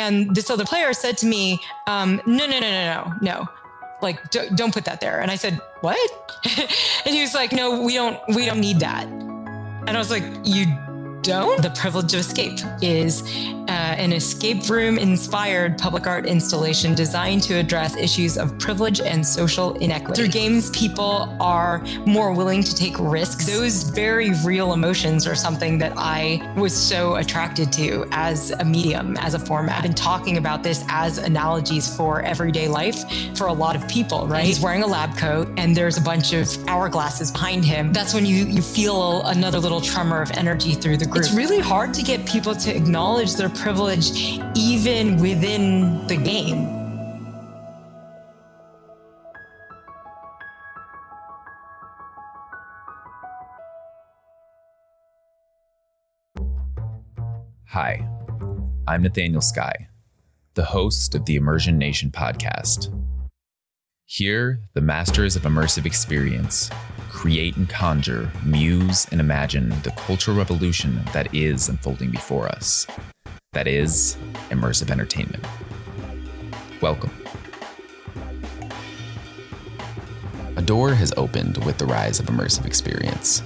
And this other player said to me, um, no, no, no, no, no, no. Like, don't, don't put that there. And I said, what? and he was like, no, we don't, we don't need that. And I was like, you don't? The Privilege of Escape is uh, an escape room inspired public art installation designed to address issues of privilege and social inequity. Through games, people are more willing to take risks. Those very real emotions are something that I was so attracted to as a medium, as a format. I've been talking about this as analogies for everyday life for a lot of people, right? He's wearing a lab coat and there's a bunch of hourglasses behind him. That's when you, you feel another little tremor of energy through the group. It's really hard to get people to acknowledge their privilege even within the game. Hi, I'm Nathaniel Sky, the host of the Immersion Nation podcast. Here, the masters of immersive experience create and conjure, muse and imagine the cultural revolution that is unfolding before us. That is immersive entertainment. Welcome. A door has opened with the rise of immersive experience.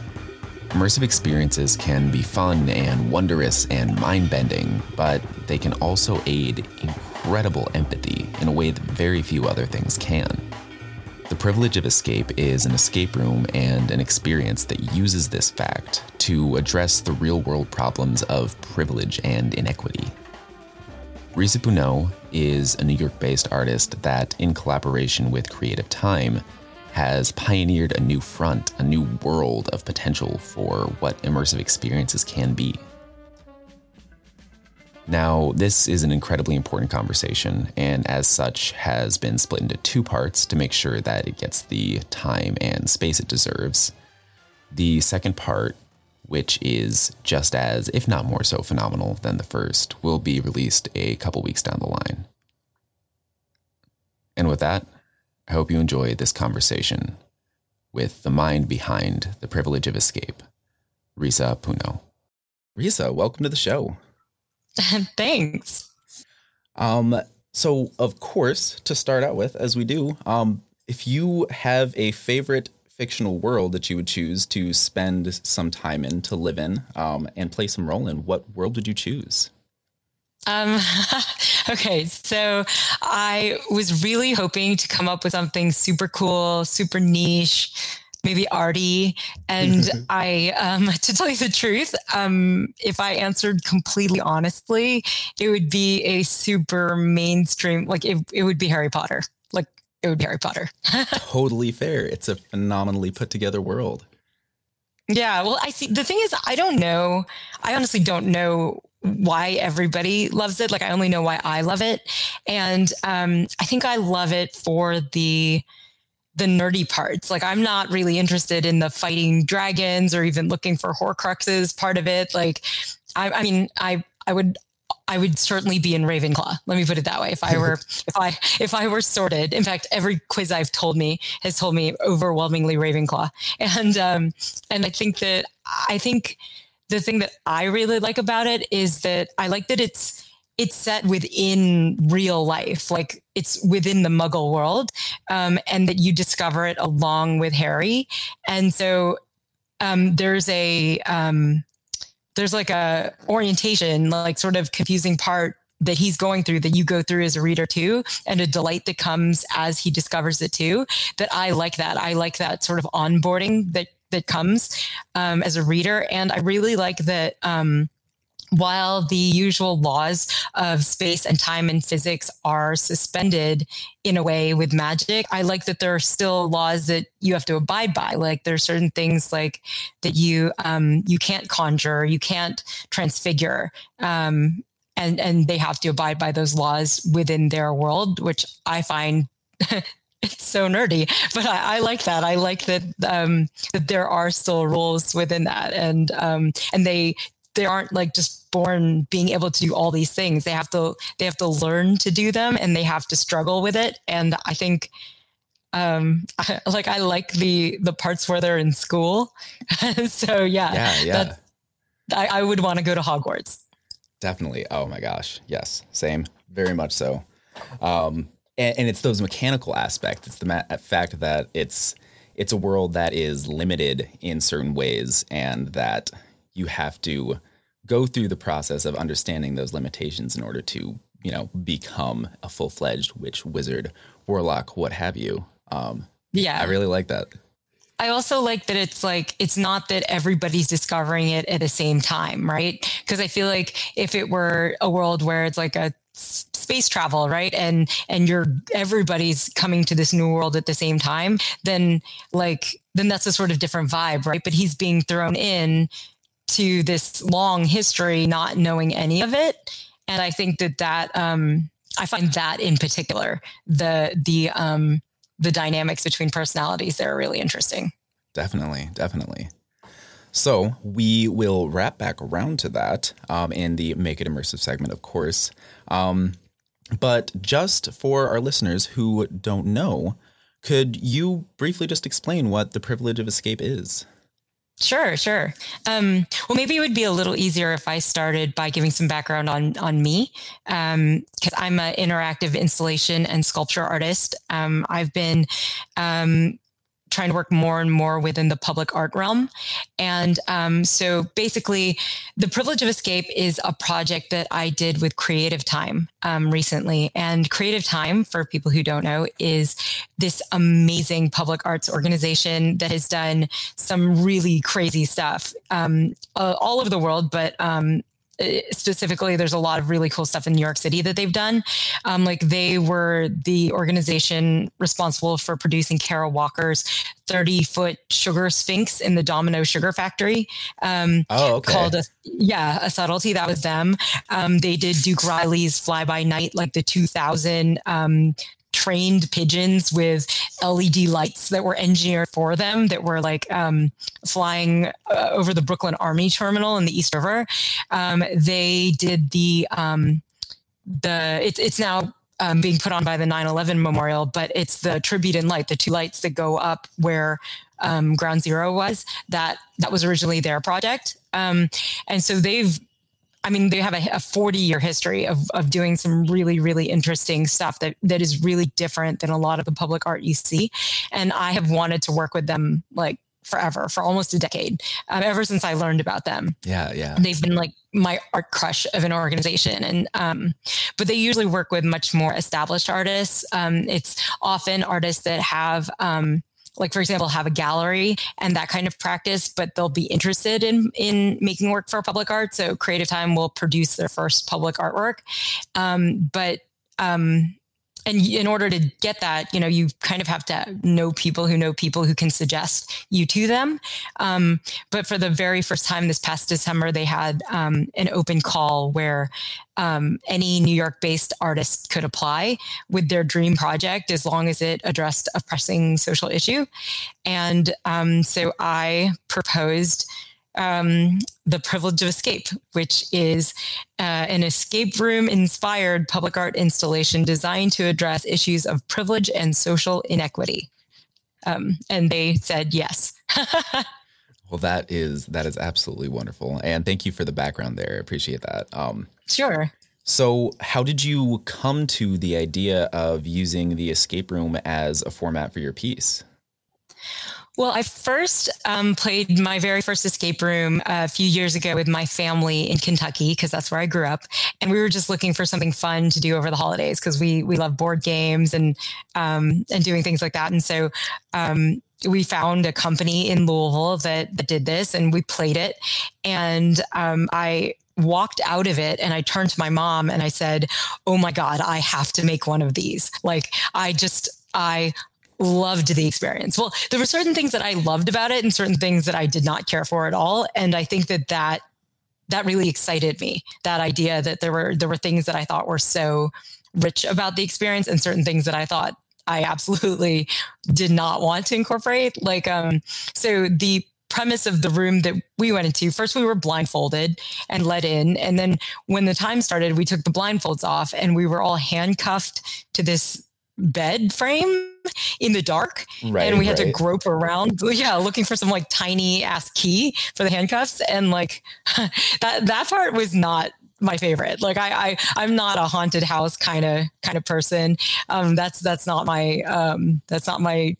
Immersive experiences can be fun and wondrous and mind bending, but they can also aid incredible empathy in a way that very few other things can. The Privilege of Escape is an escape room and an experience that uses this fact to address the real world problems of privilege and inequity. Risa is a New York based artist that, in collaboration with Creative Time, has pioneered a new front, a new world of potential for what immersive experiences can be. Now, this is an incredibly important conversation, and as such, has been split into two parts to make sure that it gets the time and space it deserves. The second part, which is just as, if not more so, phenomenal than the first, will be released a couple weeks down the line. And with that, I hope you enjoy this conversation with the mind behind the privilege of escape, Risa Puno. Risa, welcome to the show. Thanks. Um, so of course, to start out with, as we do, um, if you have a favorite fictional world that you would choose to spend some time in, to live in, um, and play some role in, what world would you choose? Um, okay, so I was really hoping to come up with something super cool, super niche, maybe arty. And I, um, to tell you the truth, um, if I answered completely honestly, it would be a super mainstream, like it, it would be Harry Potter. Like it would be Harry Potter. totally fair. It's a phenomenally put together world. Yeah. Well, I see. The thing is, I don't know. I honestly don't know why everybody loves it. Like I only know why I love it. And um, I think I love it for the, the nerdy parts. Like I'm not really interested in the fighting dragons or even looking for Horcruxes part of it. Like, I, I mean, I I would I would certainly be in Ravenclaw. Let me put it that way. If I were if I if I were sorted, in fact, every quiz I've told me has told me overwhelmingly Ravenclaw, and um, and I think that I think the thing that I really like about it is that I like that it's it's set within real life, like it's within the Muggle world, um, and that you discover it along with Harry. And so um, there's a um, there's like a orientation, like sort of confusing part that he's going through that you go through as a reader too, and a delight that comes as he discovers it too. That I like that. I like that sort of onboarding that that comes um, as a reader, and I really like that um, while the usual laws of space and time and physics are suspended in a way with magic, I like that there are still laws that you have to abide by. Like there are certain things like that you um, you can't conjure, you can't transfigure. Um, and and they have to abide by those laws within their world, which I find it's so nerdy, but I, I, like that. I like that um, that there are still rules within that, and um, and they they aren't like just born being able to do all these things. They have to they have to learn to do them and they have to struggle with it. And I think um I, like I like the the parts where they're in school. so yeah. Yeah, yeah. I, I would want to go to Hogwarts. Definitely. Oh my gosh. Yes. Same. very much so. Um, and, and, it's those mechanical aspects. It's the ma- fact that it's it's a world that is limited in certain ways, and that you have to go through the process of understanding those limitations in order to you know become a full fledged witch, wizard, warlock, what have you. Um, yeah, I really like that. I also like that it's like it's not that everybody's discovering it at the same time, right? Because I feel like if it were a world where it's like a space travel right and and you're everybody's coming to this new world at the same time then like then that's a sort of different vibe right but he's being thrown in to this long history not knowing any of it and i think that that um i find that in particular the the um the dynamics between personalities that are really interesting definitely definitely so we will wrap back around to that um, in the Make It Immersive segment, of course. Um, but just for our listeners who don't know, could you briefly just explain what the privilege of escape is? Sure, sure. Um, well, maybe it would be a little easier if I started by giving some background on on me, because um, I'm an interactive installation and sculpture artist. Um, I've been um, trying to work more and more within the public art realm. And um, so basically, The Privilege of Escape is a project that I did with Creative Time um, recently. And Creative Time, for people who don't know, is this amazing public arts organization that has done some really crazy stuff um, uh, all over the world, but um, specifically there's a lot of really cool stuff in new york city that they've done. Um, like they were the organization responsible for producing kara walker's 30 foot sugar sphinx in the domino sugar factory. Um, oh, okay. called a yeah a subtlety. That was them. Um, they did duke riley's fly by night like the 2000 um, trained pigeons with LED lights that were engineered for them that were like um, flying uh, over the Brooklyn Army Terminal in the East River. Um, they did the um, the it, it's now um, being put on by the 9/11 Memorial, but it's the tribute in light, the two lights that go up where um, Ground Zero was. That that was originally their project, um, and so they've I mean, they have a, a 40 year history of, of doing some really, really interesting stuff that, that is really different than a lot of the public art you see. And I have wanted to work with them like forever, for almost a decade, um, ever since I learned about them. Yeah, yeah. They've been like my art crush of an organization, and um, but they usually work with much more established artists. Um, it's often artists that have um, like for example have a gallery and that kind of practice but they'll be interested in in making work for public art. So creative time will produce their first public artwork. Um, but um, and in order to get that, you know, you kind of have to know people who know people who can suggest you to them. Um, but for the very first time this past December, they had um, an open call where um, any New York based artist could apply with their dream project as long as it addressed a pressing social issue. And um, so I proposed um, The Privilege of Escape, which is uh, an escape room inspired public art installation designed to address issues of privilege and social inequity. Um, and they said yes. well, that is that is absolutely wonderful, and thank you for the background there. I appreciate that. Um, sure. So, how did you come to the idea of using the escape room as a format for your piece? Well, I first um, played my very first escape room a few years ago with my family in Kentucky because that's where I grew up, and we were just looking for something fun to do over the holidays because we we love board games and um, and doing things like that. And so um, we found a company in Louisville that that did this, and we played it. And um, I walked out of it and I turned to my mom and I said, "Oh my god, I have to make one of these." Like I just I loved the experience. Well, there were certain things that I loved about it and certain things that I did not care for at all. And I think that that that really excited me. That idea that there were there were things that I thought were so rich about the experience and certain things that I thought I absolutely did not want to incorporate. Like um so the premise of the room that we went into first we were blindfolded and let in and then when the time started we took the blindfolds off and we were all handcuffed to this bed frame in the dark right, and we had right. to grope around yeah looking for some like tiny ass key for the handcuffs and like that that part was not my favorite. Like I, I I'm not a haunted house kind of kind of person. Um, that's that's not my um, that's not my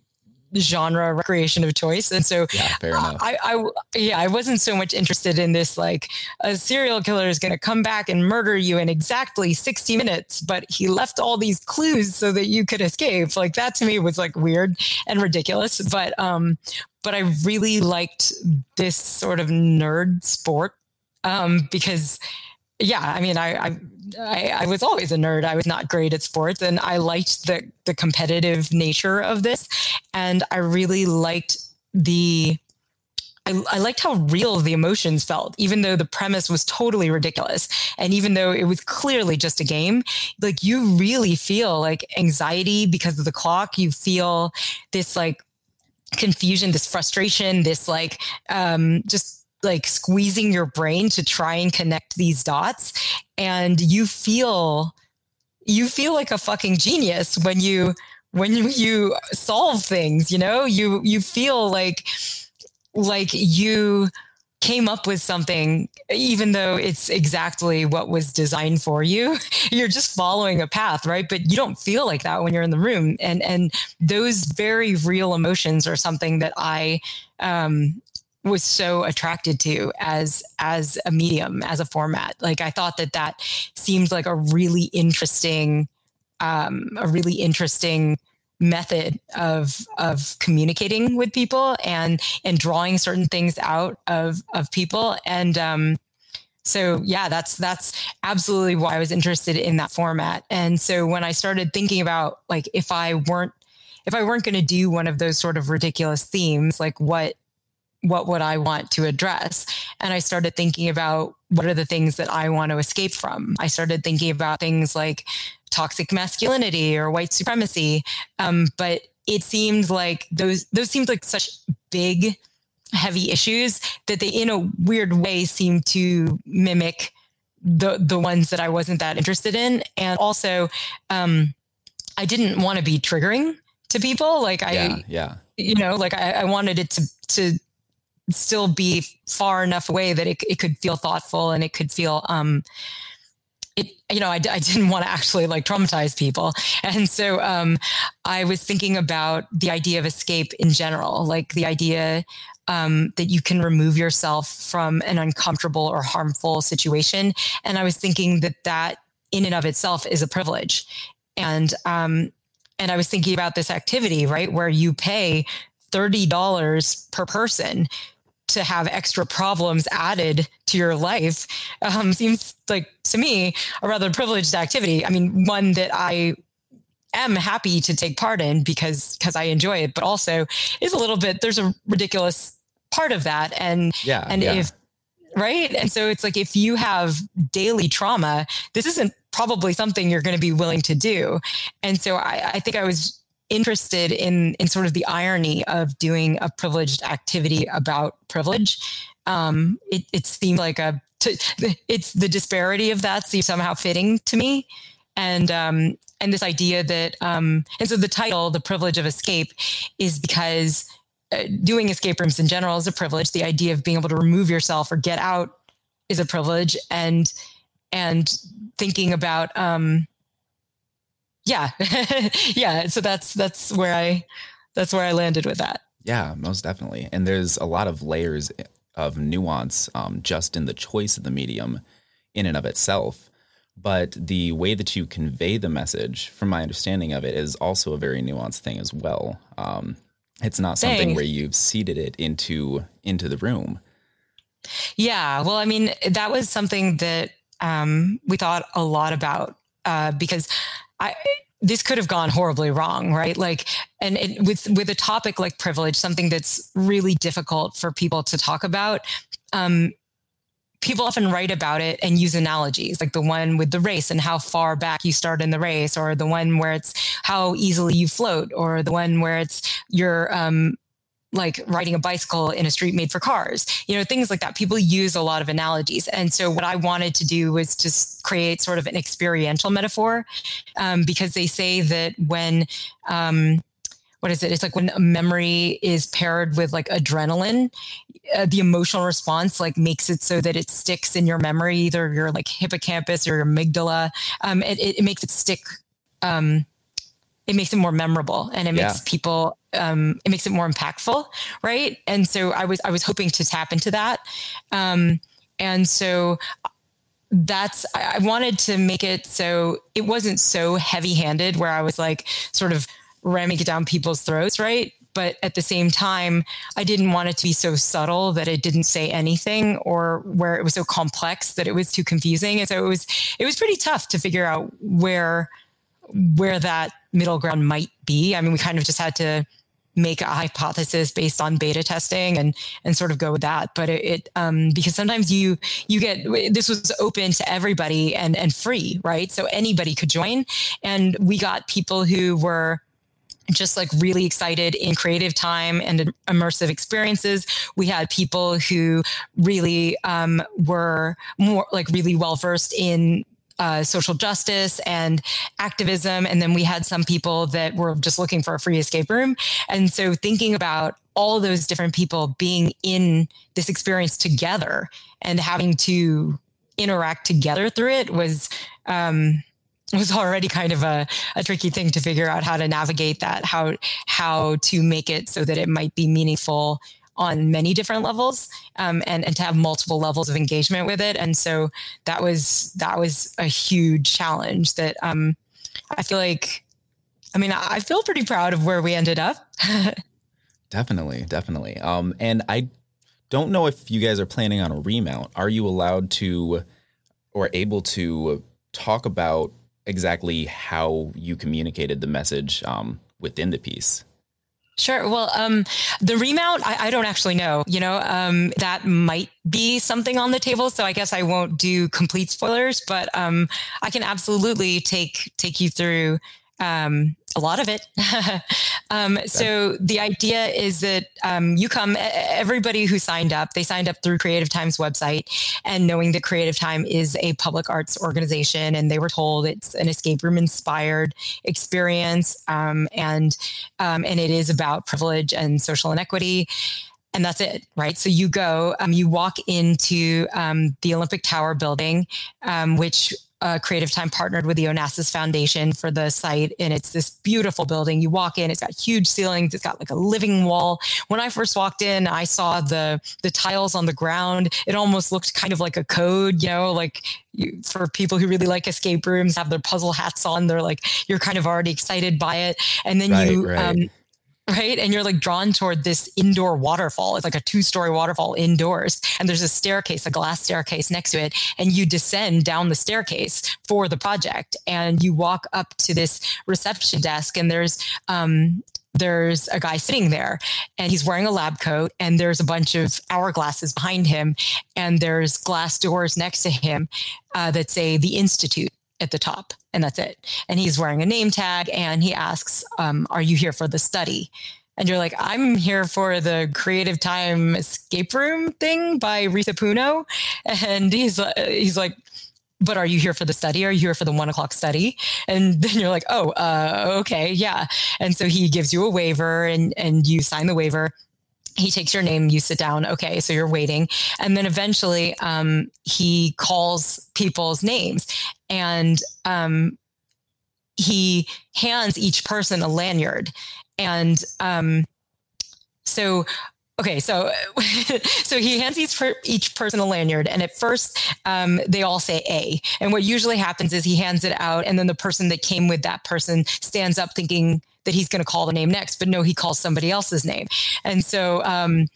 genre recreation of choice. And so yeah, fair enough. I, I, yeah, I wasn't so much interested in this, like a serial killer is going to come back and murder you in exactly 60 minutes, but he left all these clues so that you could escape. Like that to me was like weird and ridiculous. But, um, but I really liked this sort of nerd sport, um, because yeah, I mean, I, I, I, I, was always a nerd. I was not great at sports, and I liked the the competitive nature of this, and I really liked the. I, I liked how real the emotions felt, even though the premise was totally ridiculous, and even though it was clearly just a game. Like you really feel like anxiety because of the clock. You feel this like confusion, this frustration, this like um, just like squeezing your brain to try and connect these dots. And you feel you feel like a fucking genius when you when you solve things you know? You you feel like like you came up with something even though it's exactly what was designed for you. You're just following a path right? But you don't feel like that when you're in the room. And and those very real emotions are something that i um was so attracted to as as a medium as a format. Like i thought that that seemed like a really interesting um, a really interesting method of of communicating with people and and drawing certain things out of of people. And um so yeah that's that's absolutely why i was interested in that format. And so when i started thinking about like if i weren't if i weren't going to do one of those sort of ridiculous themes like what what would I want to address? And I started thinking about what are the things that I want to escape from. I started thinking about things like toxic masculinity or white supremacy. Um, but it seemed like those those seemed like such big, heavy issues that they, in a weird way, seemed to mimic the the ones that I wasn't that interested in. And also, um, I didn't want to be triggering to people. Like I, yeah, yeah. you know, like I, I wanted it to to still be far enough away that it, it could feel thoughtful and it could feel um it you know I, I didn't want to actually like traumatize people. And so um i was thinking about the idea of escape in general like the idea um, that you can remove yourself from an uncomfortable or harmful situation. And i was thinking that that in and of itself is a privilege. And um and i was thinking about this activity right where you pay $30 per person to have extra problems added to your life um, seems like to me a rather privileged activity. I mean, one that I am happy to take part in because because I enjoy it, but also is a little bit there's a ridiculous part of that. And yeah, and yeah. if right, and so it's like if you have daily trauma, this isn't probably something you're going to be willing to do. And so I, I think I was interested in in sort of the irony of doing a privileged activity about privilege. Um, it, it seemed like a to, it's the disparity of that seems somehow fitting to me, and um, and this idea that um, and so the title, the privilege of escape, is because uh, doing escape rooms in general is a privilege. The idea of being able to remove yourself or get out is a privilege, and and thinking about um, yeah. Yeah. So that's that's where i that's where i landed with that. Yeah most definitely. And there's a lot of layers of nuance um, just in the choice of the medium in and of itself. But the way that you convey the message from my understanding of it is also a very nuanced thing as well. Um, it's not something Dang. where you've seeded it into into the room. Yeah. Well i mean that was something that um, we thought a lot about uh, because I this could have gone horribly wrong, right? Like, and it, with with a topic like privilege, something that's really difficult for people to talk about. Um, people often write about it and use analogies, like the one with the race and how far back you start in the race, or the one where it's how easily you float, or the one where it's your um, like riding a bicycle in a street made for cars, you know, things like that. People use a lot of analogies. And so what I wanted to do was just create sort of an experiential metaphor um, because they say that when, um, what is it? It's like when a memory is paired with like adrenaline, uh, the emotional response like makes it so that it sticks in your memory, either your like hippocampus or your amygdala. Um, it, it makes it stick. Um, it makes it more memorable and it yeah. makes people um, it makes it more impactful right and so i was i was hoping to tap into that um, and so that's I wanted to make it so it wasn't so heavy handed where I was like sort of ramming it down people's throats, right? But at the same time, I didn't want it to be so subtle that it didn't say anything or where it was so complex that it was too confusing. And so it was it was pretty tough to figure out where where that middle ground might be. I mean, we kind of just had to make a hypothesis based on beta testing and and sort of go with that but it, it um, because sometimes you you get this was open to everybody and and free right so anybody could join and we got people who were just like really excited in creative time and immersive experiences. We had people who really um, were more like really well versed in uh, social justice and activism. And then we had some people that were just looking for a free escape room. And so thinking about all those different people being in this experience together and having to interact together through it was um, was already kind of a, a tricky thing to figure out how to navigate that, how how to make it so that it might be meaningful on many different levels um, and, and to have multiple levels of engagement with it. And so that was that was a huge challenge that um, I feel like I mean, I feel pretty proud of where we ended up. definitely, definitely. Um, and I don't know if you guys are planning on a remount. Are you allowed to or able to talk about exactly how you communicated the message um, within the piece? Sure. Well, um, the remount, I, I, don't actually know. You know, um, that might be something on the table. So I guess I won't do complete spoilers, but um, I can absolutely take take you through um, a lot of it. um, so the idea is that um, you come, everybody who signed up, they signed up through Creative Time's website, and knowing that Creative Time is a public arts organization, and they were told it's an escape room inspired experience, um, and um, and it is about privilege and social inequity and that's it, right? So you go, um, you walk into um, the Olympic Tower building, um, which uh, Creative Time partnered with the Onassis Foundation for the site, and it's this beautiful building. You walk in, it's got huge ceilings, it's got like a living wall. When I first walked in, I saw the the tiles on the ground. It almost looked kind of like a code, you know, like you, for people who really like escape rooms, have their puzzle hats on. They're like you're kind of already excited by it, and then right, you. Right. Um, right? And you're like drawn toward this indoor waterfall. It's like a two story waterfall indoors. And there's a staircase, a glass staircase next to it. And you descend down the staircase for the project. And you walk up to this reception desk, and there's, um, there's a guy sitting there and he's wearing a lab coat and there's a bunch of hourglasses behind him and there's glass doors next to him uh, that say the institute at the top, and that's it. And he's wearing a name tag, and he asks, um, "Are you here for the study?" And you're like, "I'm here for the Creative Time Escape Room thing by Risa Puno," and he's uh, he's like. But are you here for the study? Are you here for the one o'clock study? And then you're like, oh, uh, okay, yeah. And so he gives you a waiver, and and you sign the waiver he takes your name you sit down. Okay so you're waiting. And then eventually um, he calls people's names. And um, he hands each person a lanyard. And um, so okay so so he hands each, each person a lanyard. And at first um, they all say a. And what usually happens is he hands it out. And then the person that came with that person stands up thinking that he's going to call the name next, but no, he calls somebody else's name. And so, um,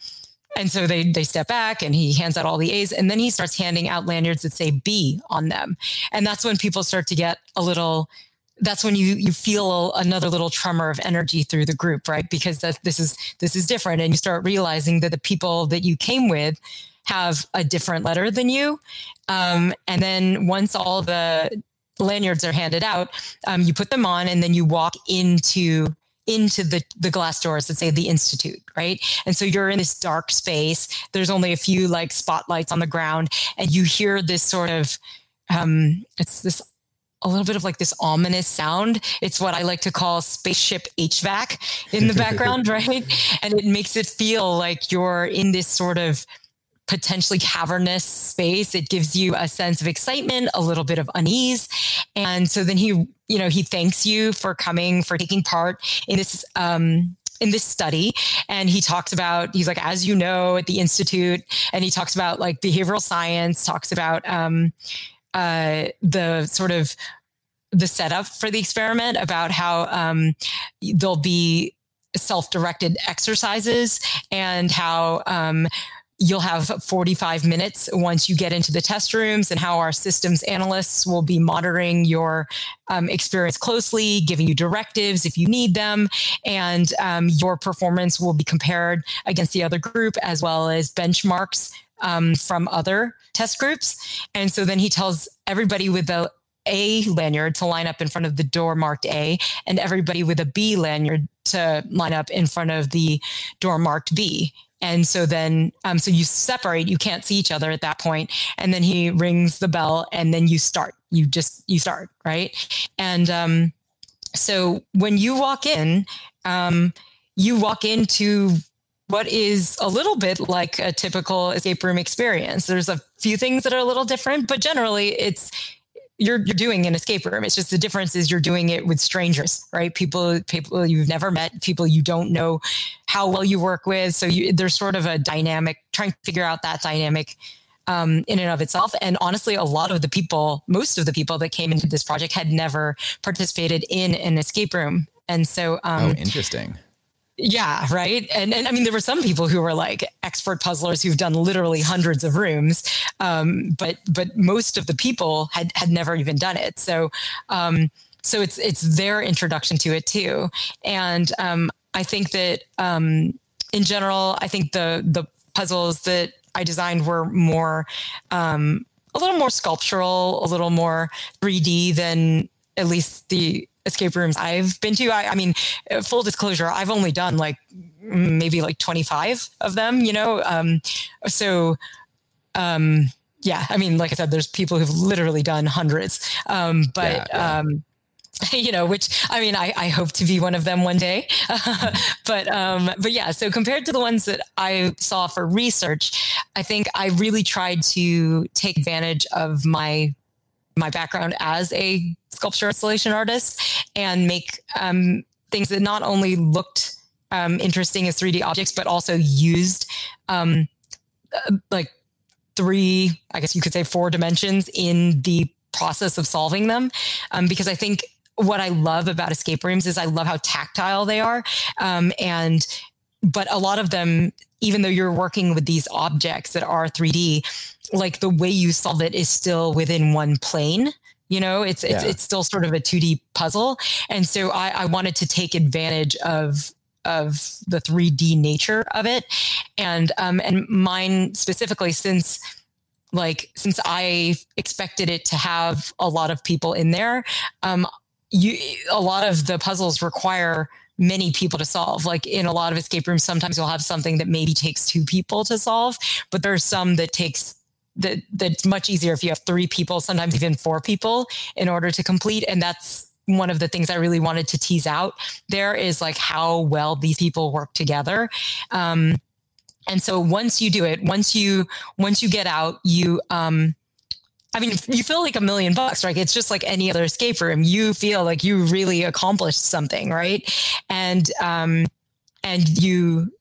and so they they step back and he hands out all the A's and then he starts handing out lanyards that say B on them. And that's when people start to get a little that's when you you feel another little tremor of energy through the group, right? Because that this is this is different and you start realizing that the people that you came with have a different letter than you. Um, and then once all the lanyards are handed out, um, you put them on and then you walk into into the the glass doors that say the institute right and so you're in this dark space there's only a few like spotlights on the ground and you hear this sort of um it's this a little bit of like this ominous sound. It's what I like to call spaceship HVAC in the background, right? And it makes it feel like you're in this sort of potentially cavernous space. It gives you a sense of excitement, a little bit of unease. And so then he, you know, he thanks you for coming, for taking part in this um, in this study and he talks about he's like as you know at the institute and he talks about like behavioral science talks about um, uh, the sort of the setup for the experiment about how um, there'll be self-directed exercises and how um, you'll have 45 minutes once you get into the test rooms and how our systems analysts will be monitoring your um, experience closely giving you directives if you need them and um, your performance will be compared against the other group as well as benchmarks um, from other test groups and so then he tells everybody with the a lanyard to line up in front of the door marked A, and everybody with a B lanyard to line up in front of the door marked B. And so then, um, so you separate, you can't see each other at that point. And then he rings the bell and then you start, you just, you start. Right. And, um, so when you walk in, um, you walk into what is a little bit like a typical escape room experience. There's a few things that are a little different, but generally it's you're you're doing an escape room. It's just the difference is you're doing it with strangers, right? People people you've never met, people you don't know how well you work with. So you, there's sort of a dynamic trying to figure out that dynamic um, in and of itself. And honestly, a lot of the people, most of the people that came into this project had never participated in an escape room. And so, um, oh, interesting. Yeah, right. And, and I mean, there were some people who were like expert puzzlers who've done literally hundreds of rooms, um, but but most of the people had had never even done it. So um, so it's it's their introduction to it too. And um, I think that um, in general, I think the the puzzles that I designed were more um, a little more sculptural, a little more 3D than at least the escape rooms I've been to. I, I mean, full disclosure, I've only done like maybe like 25 of them, you know? Um, so, um, yeah, I mean, like I said, there's people who've literally done hundreds. Um, but, yeah, yeah. um, you know, which I mean, I, I hope to be one of them one day. but um, but yeah, so compared to the ones that I saw for research, I think I really tried to take advantage of my my background as a sculpture installation artist and make um, things that not only looked um, interesting as 3D objects, but also used um, uh, like three, I guess you could say four dimensions in the process of solving them. Um, because I think what I love about escape rooms is I love how tactile they are. Um, and, but a lot of them, even though you're working with these objects that are 3D, like the way you solve it is still within one plane you know it's it's, yeah. it's still sort of a 2d puzzle and so I, I wanted to take advantage of of the 3d nature of it and um and mine specifically since like since i expected it to have a lot of people in there um you a lot of the puzzles require many people to solve. Like in a lot of escape rooms, sometimes you'll have something that maybe takes two people to solve, but there's some that takes that that's much easier if you have three people, sometimes even four people in order to complete. And that's one of the things I really wanted to tease out there is like how well these people work together. Um, and so once you do it, once you once you get out, you um, I mean, you feel like a million bucks, right? It's just like any other escape room. You feel like you really accomplished something, right? And um, and you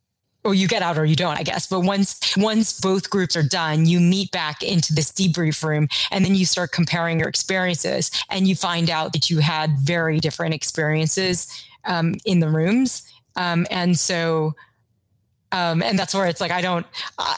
or you get out or you don't, I guess. But once once both groups are done, you meet back into this debrief room and then you start comparing your experiences and you find out that you had very different experiences um, in the rooms. Um, and so um, and that's where it's like I don't. Uh,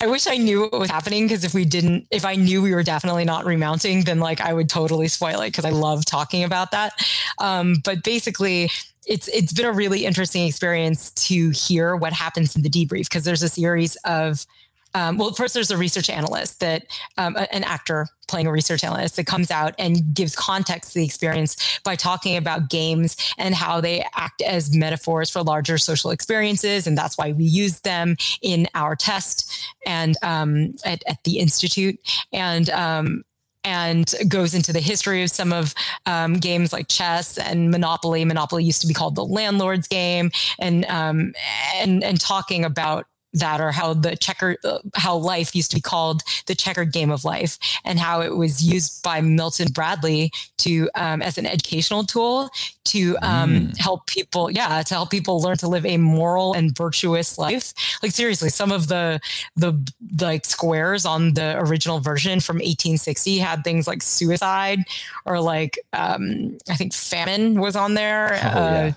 I wish I knew what was happening because if we didn't, if I knew we were definitely not remounting, then like I would totally spoil it because I love talking about that. Um, but basically, it's it's been a really interesting experience to hear what happens in the debrief because there's a series of um, well, first there's a research analyst that um, an actor playing a research analyst that comes out and gives context to the experience by talking about games and how they act as metaphors for larger social experiences, and that's why we use them in our test and um, at, at, the institute. And um, and goes into the history of some of um, games like chess and Monopoly. Monopoly used to be called the landlord's game, and um, and and talking about that or how the checker how life used to be called the checkered game of life and how it was used by milton bradley to um, as an educational tool to um, mm. help people yeah to help people learn to live a moral and virtuous life like seriously some of the the like squares on the original version from 1860 had things like suicide or like um, i think famine was on there oh, uh, yeah.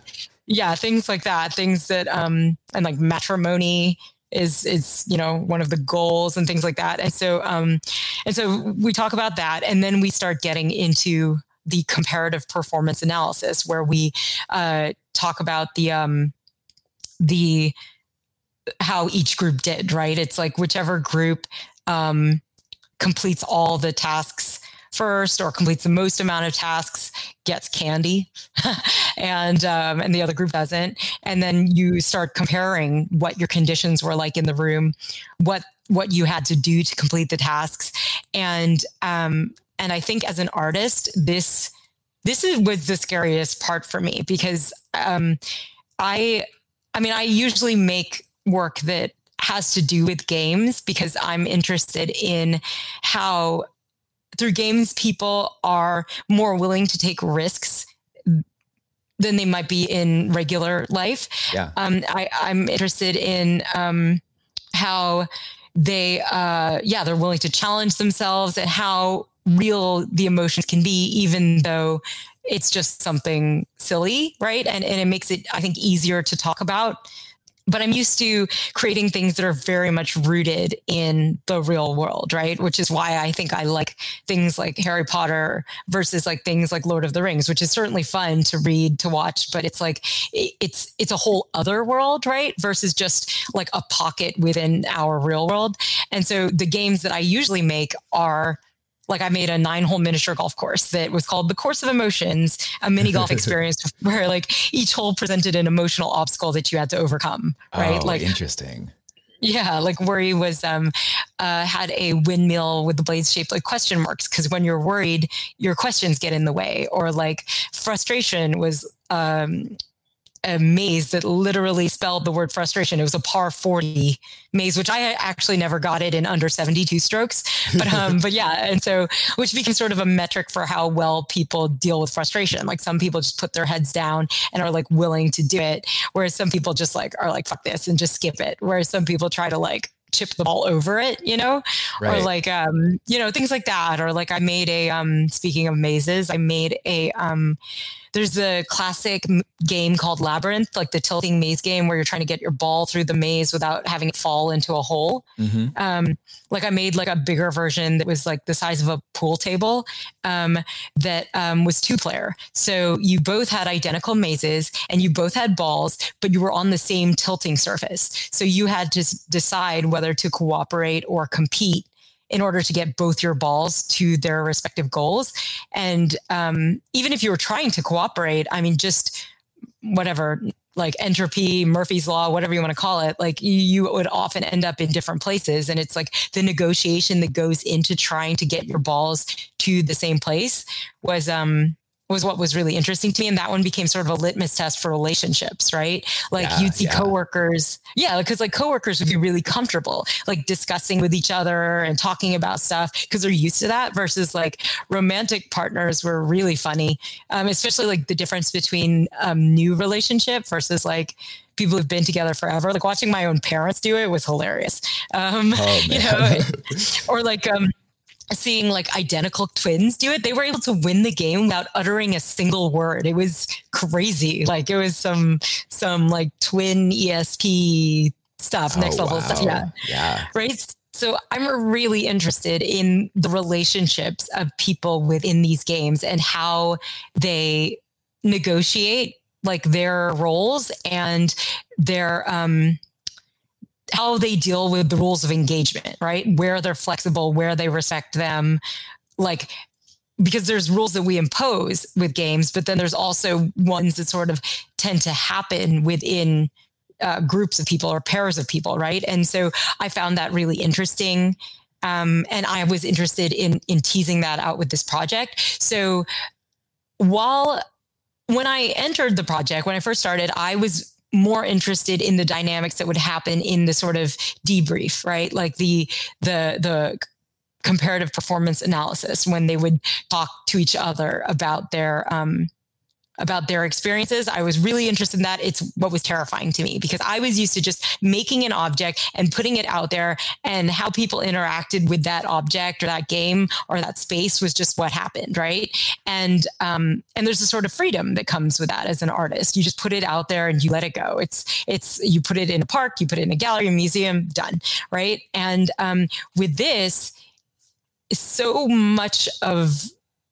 yeah things like that things that um and like matrimony is is you know one of the goals and things like that. And so um and so we talk about that and then we start getting into the comparative performance analysis where we uh talk about the um the how each group did right? It's like whichever group um completes all the tasks first or completes the most amount of tasks gets candy and um, and the other group doesn't. And then you start comparing what your conditions were like in the room what what you had to do to complete the tasks. And um, and i think as an artist this this is, was the scariest part for me because um, i i mean i usually make work that has to do with games because I'm interested in how through games, people are more willing to take risks than they might be in regular life. Yeah. Um, I, am interested in um, how they, uh, yeah, they're willing to challenge themselves and how real the emotions can be, even though it's just something silly, right? And, and it makes it, I think, easier to talk about but I'm used to creating things that are very much rooted in the real world, right? Which is why I think I like things like Harry Potter versus like things like Lord of the Rings, which is certainly fun to read, to watch, but it's like it's it's a whole other world, right? Versus just like a pocket within our real world. And so the games that I usually make are like I made a nine hole miniature golf course that was called the Course of Emotions, a mini golf experience where like each hole presented an emotional obstacle that you had to overcome. Right. Oh, like interesting. Yeah, like worry was um uh, had a windmill with the blades shaped like question marks because when you're worried, your questions get in the way. Or like frustration was um a maze that literally spelled the word frustration. It was a par 40 maze, which I actually never got it in under 72 strokes. But um, but yeah, and so which became sort of a metric for how well people deal with frustration. Like some people just put their heads down and are like willing to do it, whereas some people just like are like fuck this and just skip it. Whereas some people try to like chip the ball over it, you know, right. or like, um, you know, things like that. Or like I made a, um, speaking of mazes, I made a, um, there's a classic game called Labyrinth, like the tilting maze game where you're trying to get your ball through the maze without having it fall into a hole. Mm-hmm. Um, like I made like a bigger version that was like the size of a pool table um, that um, was two player. So you both had identical mazes and you both had balls, but you were on the same tilting surface. So you had to decide whether to cooperate or compete in order to get both your balls to their respective goals. And um, even if you were trying to cooperate, I mean, just whatever like entropy, Murphy's law, whatever you want to call it, like you, would often end up in different places. And it's like the negotiation that goes into trying to get your balls to the same place was um was what was really interesting to me. And that one became sort of a litmus test for relationships, right? Like yeah, you'd see yeah. coworkers. Yeah. Because like coworkers would be really comfortable, like discussing with each other and talking about stuff because they're used to that versus like romantic partners were really funny. Um, especially like the difference between um, new relationship versus like people who've been together forever. Like watching my own parents do it was hilarious. Um, oh, you know, or like, um, seeing like identical twins do it. They were able to win the game without uttering a single word. It was crazy. Like it was some some like twin ESP stuff, oh, next level wow. stuff. Yeah. Yeah. Right. So I'm really interested in the relationships of people within these games and how they negotiate like their roles and their um how they deal with the rules of engagement, right? Where they're flexible, where they respect them, like because there's rules that we impose with games, but then there's also ones that sort of tend to happen within uh, groups of people or pairs of people, right? And so I found that really interesting Um, and I was interested in in teasing that out with this project. So while when I entered the project, when I first started, I was more interested in the dynamics that would happen in the sort of debrief, right? Like the the the comparative performance analysis when they would talk to each other about their um, about their experiences. I was really interested in that. It's what was terrifying to me because I was used to just making an object and putting it out there and how people interacted with that object or that game or that space was just what happened. Right. And, um, and there's a sort of freedom that comes with that as an artist. You just put it out there and you let it go. It's, it's, you put it in a park, you put it in a gallery, a museum, done. Right. And, um, with this, so much of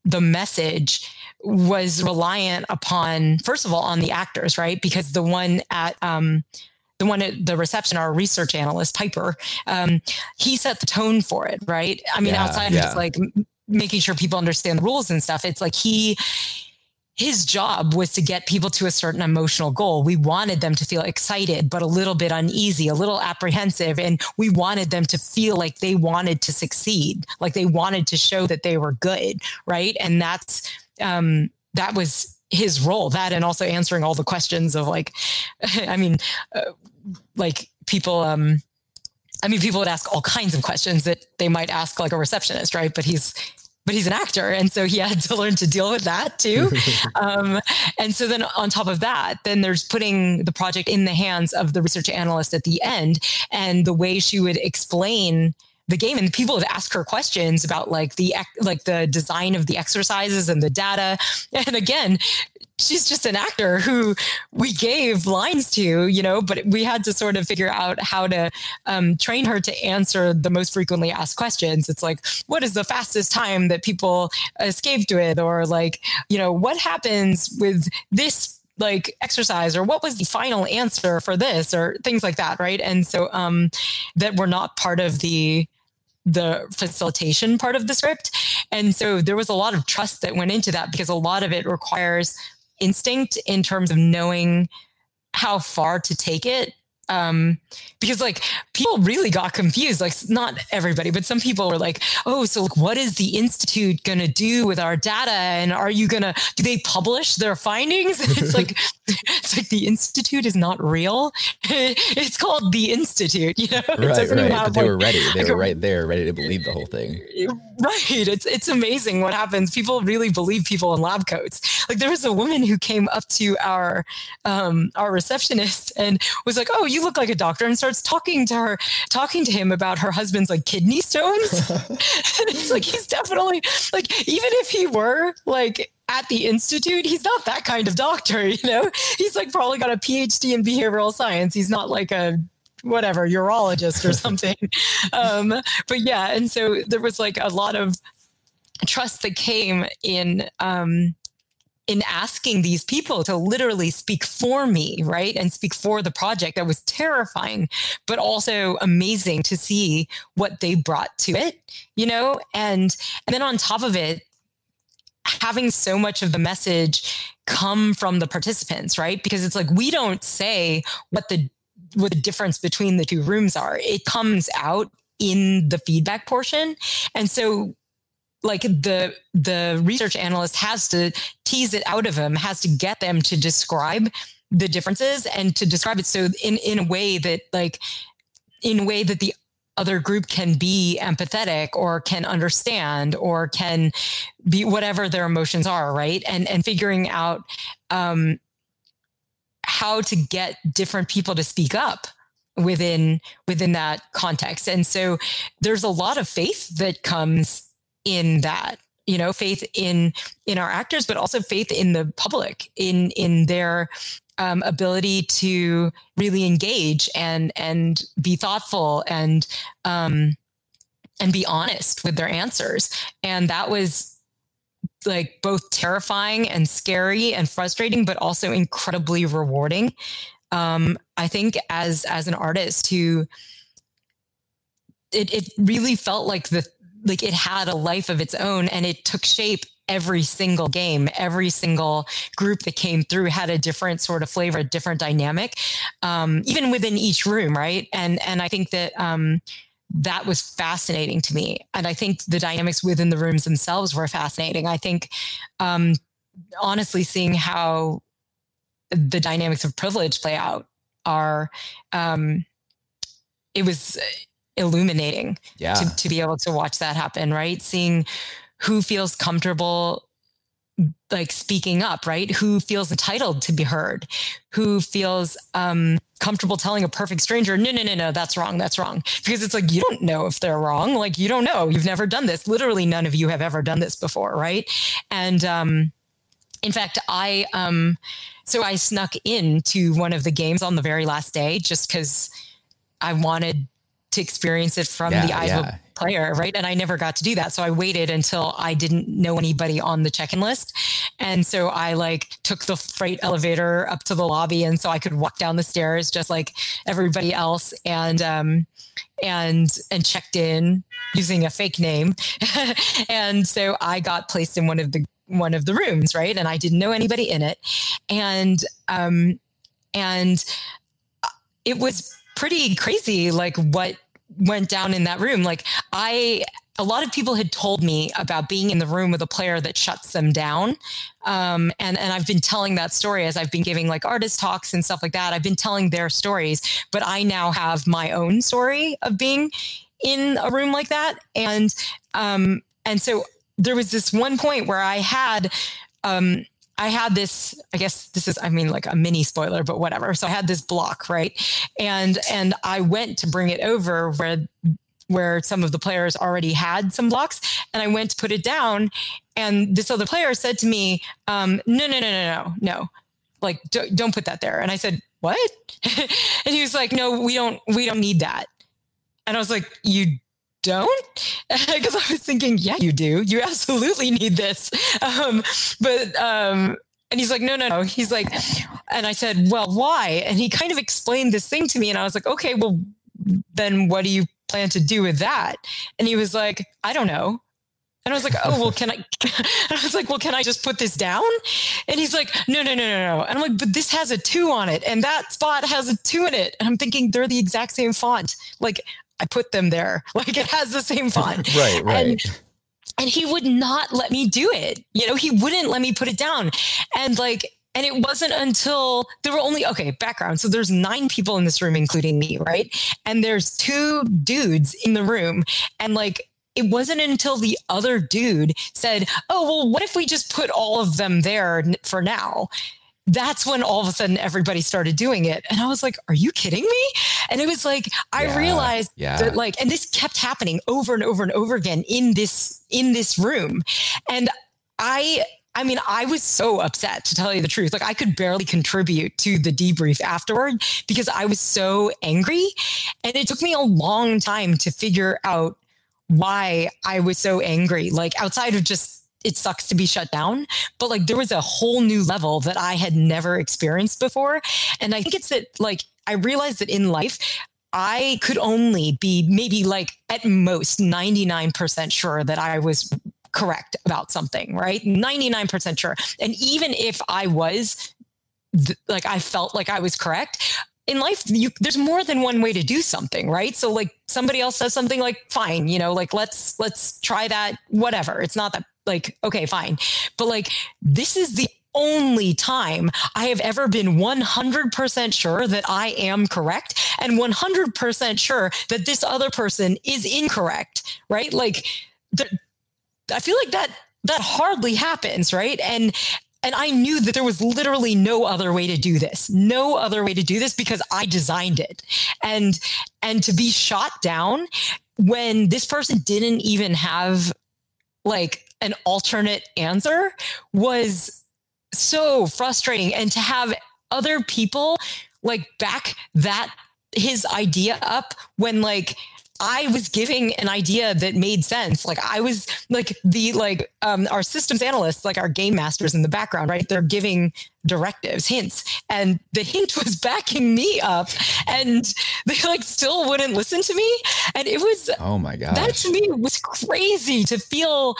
the message was reliant upon, first of all, on the actors, right? Because the one at, um, the one at the reception, our research analyst, Piper, um, he set the tone for it, right? I mean, yeah, outside yeah. of just like making sure people understand the rules and stuff, it's like he, his job was to get people to a certain emotional goal. We wanted them to feel excited, but a little bit uneasy, a little apprehensive. And we wanted them to feel like they wanted to succeed, like they wanted to show that they were good. Right. And that's, um, that was his role that and also answering all the questions of like i mean uh, like people um i mean people would ask all kinds of questions that they might ask like a receptionist right? But he's but he's an actor and so he had to learn to deal with that too. Um, and so then on top of that then there's putting the project in the hands of the research analyst at the end and the way she would explain the game and people have asked her questions about like the like the design of the exercises and the data. And again she's just an actor who we gave lines to you know but we had to sort of figure out how to um, train her to answer the most frequently asked questions. It's like what is the fastest time that people escaped with? Or like you know what happens with this like exercise? Or what was the final answer for this? Or things like that right? And so um that were not part of the the facilitation part of the script. And so there was a lot of trust that went into that because a lot of it requires instinct in terms of knowing how far to take it um, because like people really got confused. Like not everybody, but some people were like, "Oh, so like, what is the institute going to do with our data? And are you going to do they publish their findings?" it's like it's like the institute is not real. it's called the institute. You know, right, right. Have, they were ready. They like, were right there, ready to believe the whole thing. Right. It's it's amazing what happens. People really believe people in lab coats. Like there was a woman who came up to our um, our receptionist and was like, "Oh, you." You look like a doctor and starts talking to her talking to him about her husband's like kidney stones. It's like he's definitely like even if he were like at the institute he's not that kind of doctor you know? He's like probably got a phd in behavioral science. He's not like a whatever urologist or something. Um but yeah and so there was like a lot of trust that came in um in asking these people to literally speak for me, right? And speak for the project that was terrifying, but also amazing to see what they brought to it, you know? And and then on top of it, having so much of the message come from the participants, right? Because it's like we don't say what the what the difference between the two rooms are. It comes out in the feedback portion. And so like the the research analyst has to tease it out of them has to get them to describe the differences and to describe it. So in in a way that like in a way that the other group can be empathetic or can understand or can be whatever their emotions are right? And and figuring out um how to get different people to speak up within within that context. And so there's a lot of faith that comes in that you know faith in in our actors but also faith in the public in in their um, ability to really engage and and be thoughtful and um, and be honest with their answers. And that was like both terrifying and scary and frustrating but also incredibly rewarding. Um, i think as as an artist who it, it really felt like the like it had a life of its own and it took shape every single game every single group that came through had a different sort of flavor a different dynamic um, even within each room right and and i think that um, that was fascinating to me. And I think the dynamics within the rooms themselves were fascinating. I think, um, honestly, seeing how the dynamics of privilege play out are, um, it was illuminating yeah. to, to be able to watch that happen, right? Seeing who feels comfortable like speaking up, right? Who feels entitled to be heard? Who feels um, comfortable telling a perfect stranger, no, no, no, no, that's wrong, that's wrong. Because it's like, you don't know if they're wrong. Like, you don't know. You've never done this. Literally, none of you have ever done this before, right? And um, in fact, I, um, so I snuck into one of the games on the very last day just because I wanted to experience it from yeah, the eyes yeah. of a player, right? And I never got to do that. So I waited until I didn't know anybody on the check-in list. And so I like took the freight elevator up to the lobby and so I could walk down the stairs just like everybody else and um and and checked in using a fake name. and so I got placed in one of the one of the rooms, right? And I didn't know anybody in it. And um and it was pretty crazy like what went down in that room. Like i a lot of people had told me about being in the room with a player that shuts them down. Um, and and i've been telling that story as i've been giving like artist talks and stuff like that. I've been telling their stories but i now have my own story of being in a room like that. And um, and so there was this one point where i had um, I had this, I guess this is, I mean, like a mini spoiler, but whatever. So I had this block, right? And and I went to bring it over where where some of the players already had some blocks, and I went to put it down, and this other player said to me, um, "No, no, no, no, no, no, like don't, don't put that there." And I said, "What?" and he was like, "No, we don't, we don't need that." And I was like, "You don't because i was thinking yeah you do you absolutely need this um, but um, and he's like no no no he's like and i said well why and he kind of explained this thing to me and i was like okay well then what do you plan to do with that and he was like i don't know and I was like, oh, well, can I? I was like, well, can I just put this down? And he's like, no, no, no, no, no. And I'm like, but this has a two on it, and that spot has a two in it. And I'm thinking they're the exact same font. Like, I put them there. Like it has the same font. right, right. And, and he would not let me do it. You know, he wouldn't let me put it down. And like, and it wasn't until there were only, okay, background. So there's nine people in this room, including me, right? And there's two dudes in the room. And like, it wasn't until the other dude said, Oh, well, what if we just put all of them there for now? That's when all of a sudden everybody started doing it. And I was like, are you kidding me? And it was like, I yeah, realized yeah. that like, and this kept happening over and over and over again in this, in this room. And I, I mean, I was so upset to tell you the truth. Like I could barely contribute to the debrief afterward because I was so angry. And it took me a long time to figure out why I was so angry. Like outside of just it sucks to be shut down but like there was a whole new level that i had never experienced before. And i think it's that like i realized that in life i could only be maybe like at most 99% sure that i was correct about something right? 99% sure. And even if i was th- like i felt like i was correct in life you, there's more than one way to do something right? So like somebody else says something like fine you know like let's let's try that whatever. It's not that like, okay, fine. But like, this is the only time I have ever been 100% sure that I am correct and 100% sure that this other person is incorrect, right? Like, I feel like that that hardly happens, right? And and I knew that there was literally no other way to do this. No other way to do this because I designed it. And and to be shot down when this person didn't even have like an alternate answer was so frustrating. And to have other people like back that his idea up when like I was giving an idea that made sense. Like I was like the like um our systems analysts, like our game masters in the background, right? They're giving directives, hints, and the hint was backing me up, and they like still wouldn't listen to me. And it was oh my god, that to me was crazy to feel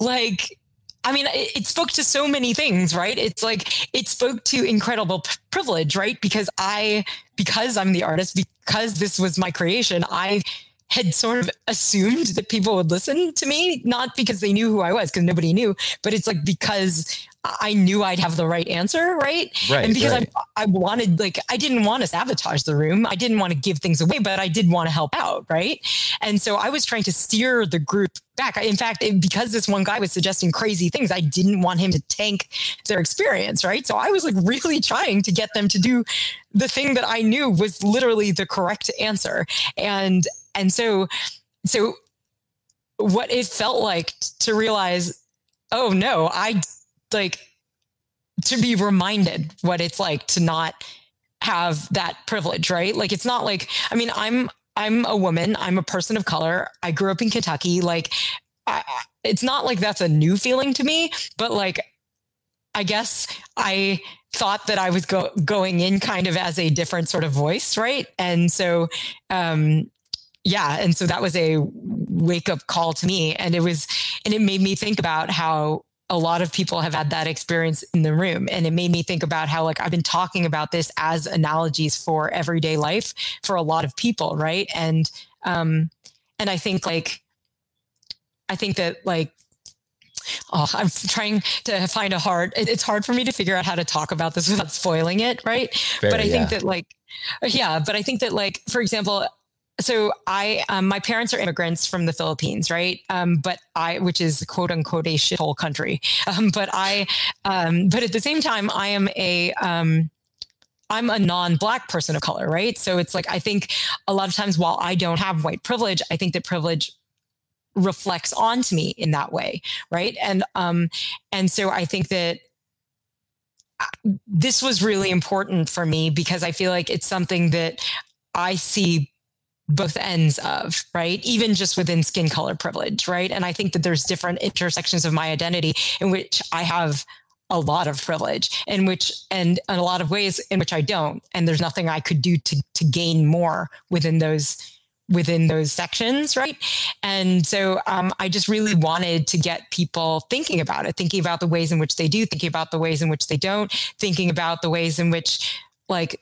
like I mean, it, spoke to so many things, right? It's like it spoke to incredible p- privilege, right? Because I, because I'm the artist, because this was my creation, I had sort of assumed that people would listen to me, not because they knew who I was, because nobody knew, but it's like because I knew I'd have the right answer, right? Right. And because right. I, I wanted, like, I didn't want to sabotage the room. I didn't want to give things away, but I did want to help out, right? And so I was trying to steer the group back. In fact, because this one guy was suggesting crazy things, I didn't want him to tank their experience, right? So I was like really trying to get them to do the thing that I knew was literally the correct answer. And and so so what it felt like to realize, oh no, I like to be reminded what it's like to not have that privilege, right? Like it's not like I mean, I'm I'm a woman, I'm a person of color. I grew up in Kentucky. Like I, it's not like that's a new feeling to me, but like I guess I thought that I was go- going in kind of as a different sort of voice, right? And so um yeah, and so that was a wake up call to me and it was and it made me think about how a lot of people have had that experience in the room. And it made me think about how like i've been talking about this as analogies for everyday life for a lot of people right? And um and i think like i think that like oh i'm trying to find a hard it's hard for me to figure out how to talk about this without spoiling it right? Fair, but i yeah. think that like yeah but i think that like for example so I, um, my parents are immigrants from the Philippines, right? Um, but I, which is quote unquote a shithole country. Um, but I, um, but at the same time, I am a, um, I'm a non-black person of color, right? So it's like I think a lot of times while I don't have white privilege, I think that privilege reflects onto me in that way, right? And um, and so I think that uh, this was really important for me because I feel like it's something that I see both ends of, right? Even just within skin color privilege, right? And I think that there's different intersections of my identity in which I have a lot of privilege in which and in a lot of ways in which I don't and there's nothing I could do to to gain more within those within those sections right and so um, I just really wanted to get people thinking about it thinking about the ways in which they do thinking about the ways in which they don't thinking about the ways in which like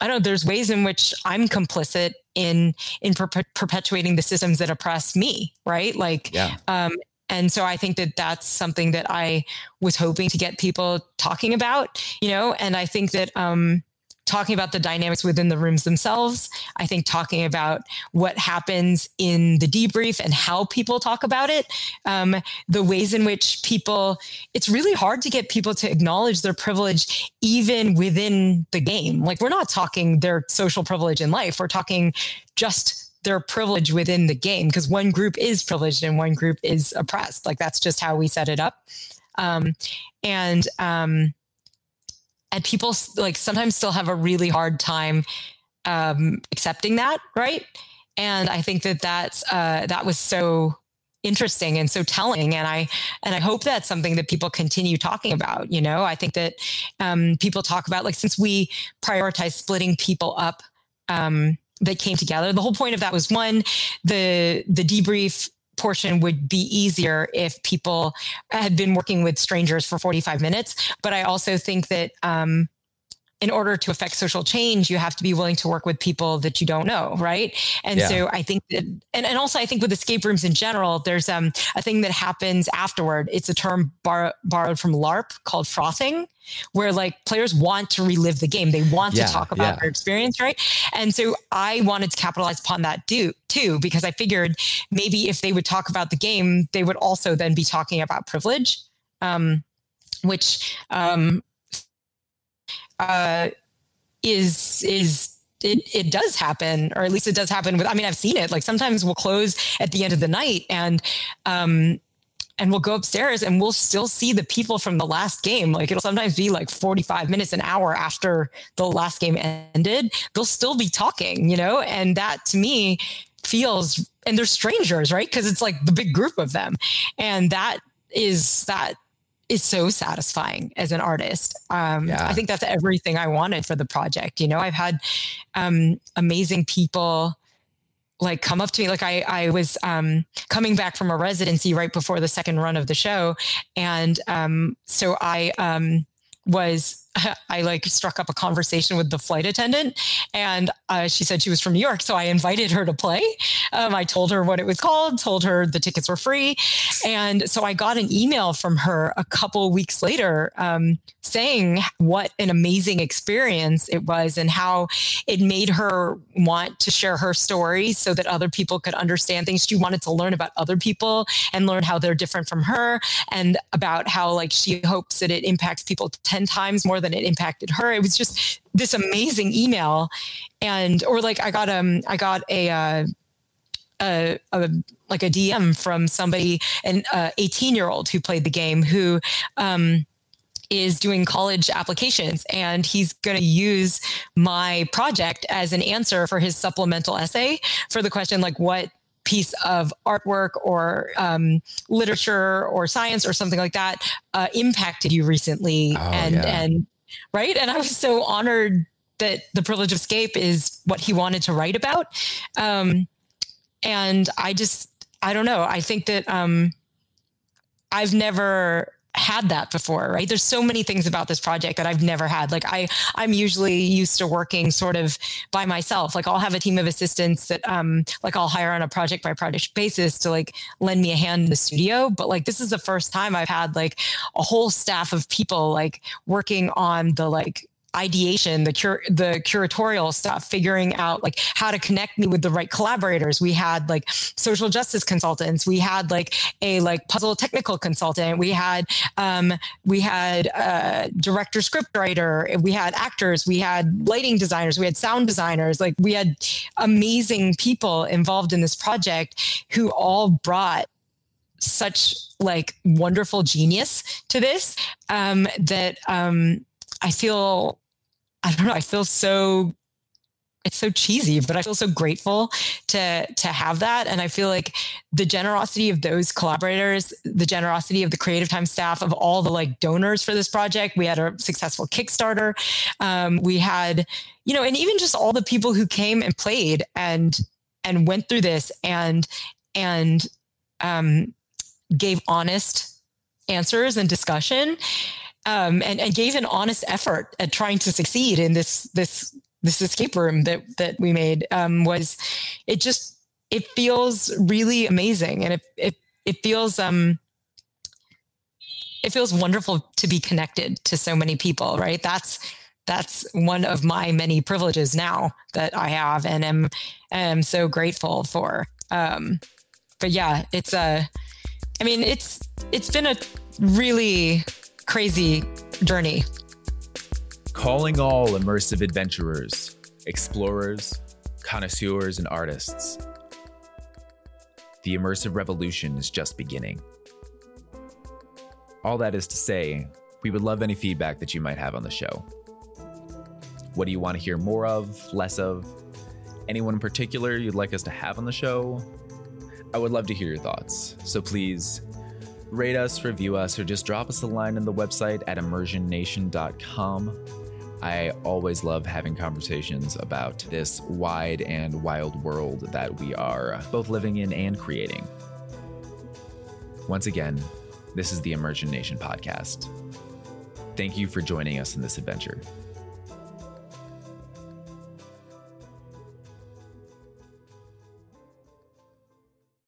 I don't know there's ways in which I'm complicit in in per- perpetuating the systems that oppress me right like Yeah. um and so I think that that's something that I was hoping to get people talking about, you know, and I think that um, talking about the dynamics within the rooms themselves, I think talking about what happens in the debrief and how people talk about it, um, the ways in which people, it's really hard to get people to acknowledge their privilege even within the game. Like we're not talking their social privilege in life, we're talking just their privilege within the game because one group is privileged and one group is oppressed. Like that's just how we set it up. Um, and um, and people like sometimes still have a really hard time um, accepting that, right? And I think that that's uh, that was so interesting and so telling and i and i hope that's something that people continue talking about you know i think that um, people talk about like since we prioritize splitting people up um, that came together. The whole point of that was one, the the debrief portion would be easier if people had been working with strangers for 45 minutes. But I also think that um, in order to affect social change, you have to be willing to work with people that you don't know, right? And Yeah. so I think that, and, and also I think with escape rooms in general, there's um, a thing that happens afterward. It's a term bar- borrowed from LARP called frothing, where like players want to relive the game. They want Yeah, to talk about yeah. their experience, right? And so I wanted to capitalize upon that do, too, because I figured maybe if they would talk about the game, they would also then be talking about privilege, um, which um, uh, is is it, it does happen, or at least it does happen with. I mean, I've seen it. Like sometimes we'll close at the end of the night, and um, and we'll go upstairs and we'll still see the people from the last game. Like it'll sometimes be like 45 minutes, an hour after the last game ended. They'll still be talking, you know? And that to me feels, and they're strangers, right? Because it's like the big group of them. And that is, that is so satisfying as an artist. Um, Yeah. I think that's everything I wanted for the project. You know, I've had um, amazing people like come up to me like i i was um coming back from a residency right before the second run of the show and um so i um was i like struck up a conversation with the flight attendant and uh, she said she was from New York, so I invited her to play. Um, I told her what it was called, told her the tickets were free, and so I got an email from her a couple weeks later um, saying what an amazing experience it was and how it made her want to share her story so that other people could understand things. She wanted to learn about other people and learn how they're different from her, and about how like she hopes that it impacts people ten times more than it impacted her. It was just this amazing email and or like i got um i got a uh a, a, like a DM from somebody, an 18 uh, year old who played the game, who um, is doing college applications, and he's going to use my project as an answer for his supplemental essay for the question like what piece of artwork or um, literature or science or something like that uh, impacted you recently, oh, and yeah. and right? And I was so honored that the privilege of escape is what he wanted to write about. Um, and I just, I don't know. I think that um, I've never had that before right? There's so many things about this project that i've never had. Like i i'm usually used to working sort of by myself. Like i'll have a team of assistants that um like i'll hire on a project by project basis to like lend me a hand in the studio. But like this is the first time i've had like a whole staff of people like working on the like ideation, the cur- the curatorial stuff, figuring out like how to connect me with the right collaborators. We had like social justice consultants. We had like a like puzzle technical consultant. We had um, we had a director script writer. We had actors. We had lighting designers. We had sound designers. Like we had amazing people involved in this project who all brought such like wonderful genius to this um, that um, I feel I don't know. I feel so it's so cheesy, but I feel so grateful to to have that. And I feel like the generosity of those collaborators, the generosity of the creative time staff, of all the like donors for this project. We had a successful Kickstarter. Um, we had, you know, and even just all the people who came and played and and went through this and and um, gave honest answers and discussion um, and, and gave an honest effort at trying to succeed in this this this escape room that that we made um, was it just it feels really amazing. And it it it feels um it feels wonderful to be connected to so many people right? That's that's one of my many privileges now that I have and am am so grateful for. Um but yeah it's a I mean it's it's been a really crazy journey. Calling all immersive adventurers, explorers, connoisseurs, and artists. The immersive revolution is just beginning. All that is to say, we would love any feedback that you might have on the show. What do you want to hear more of, less of? Anyone in particular you'd like us to have on the show? I would love to hear your thoughts. So please rate us, review us, or just drop us a line on the website at immersionnation.com. I always love having conversations about this wide and wild world that we are both living in and creating. Once again, this is the Immersion Nation podcast. Thank you for joining us in this adventure.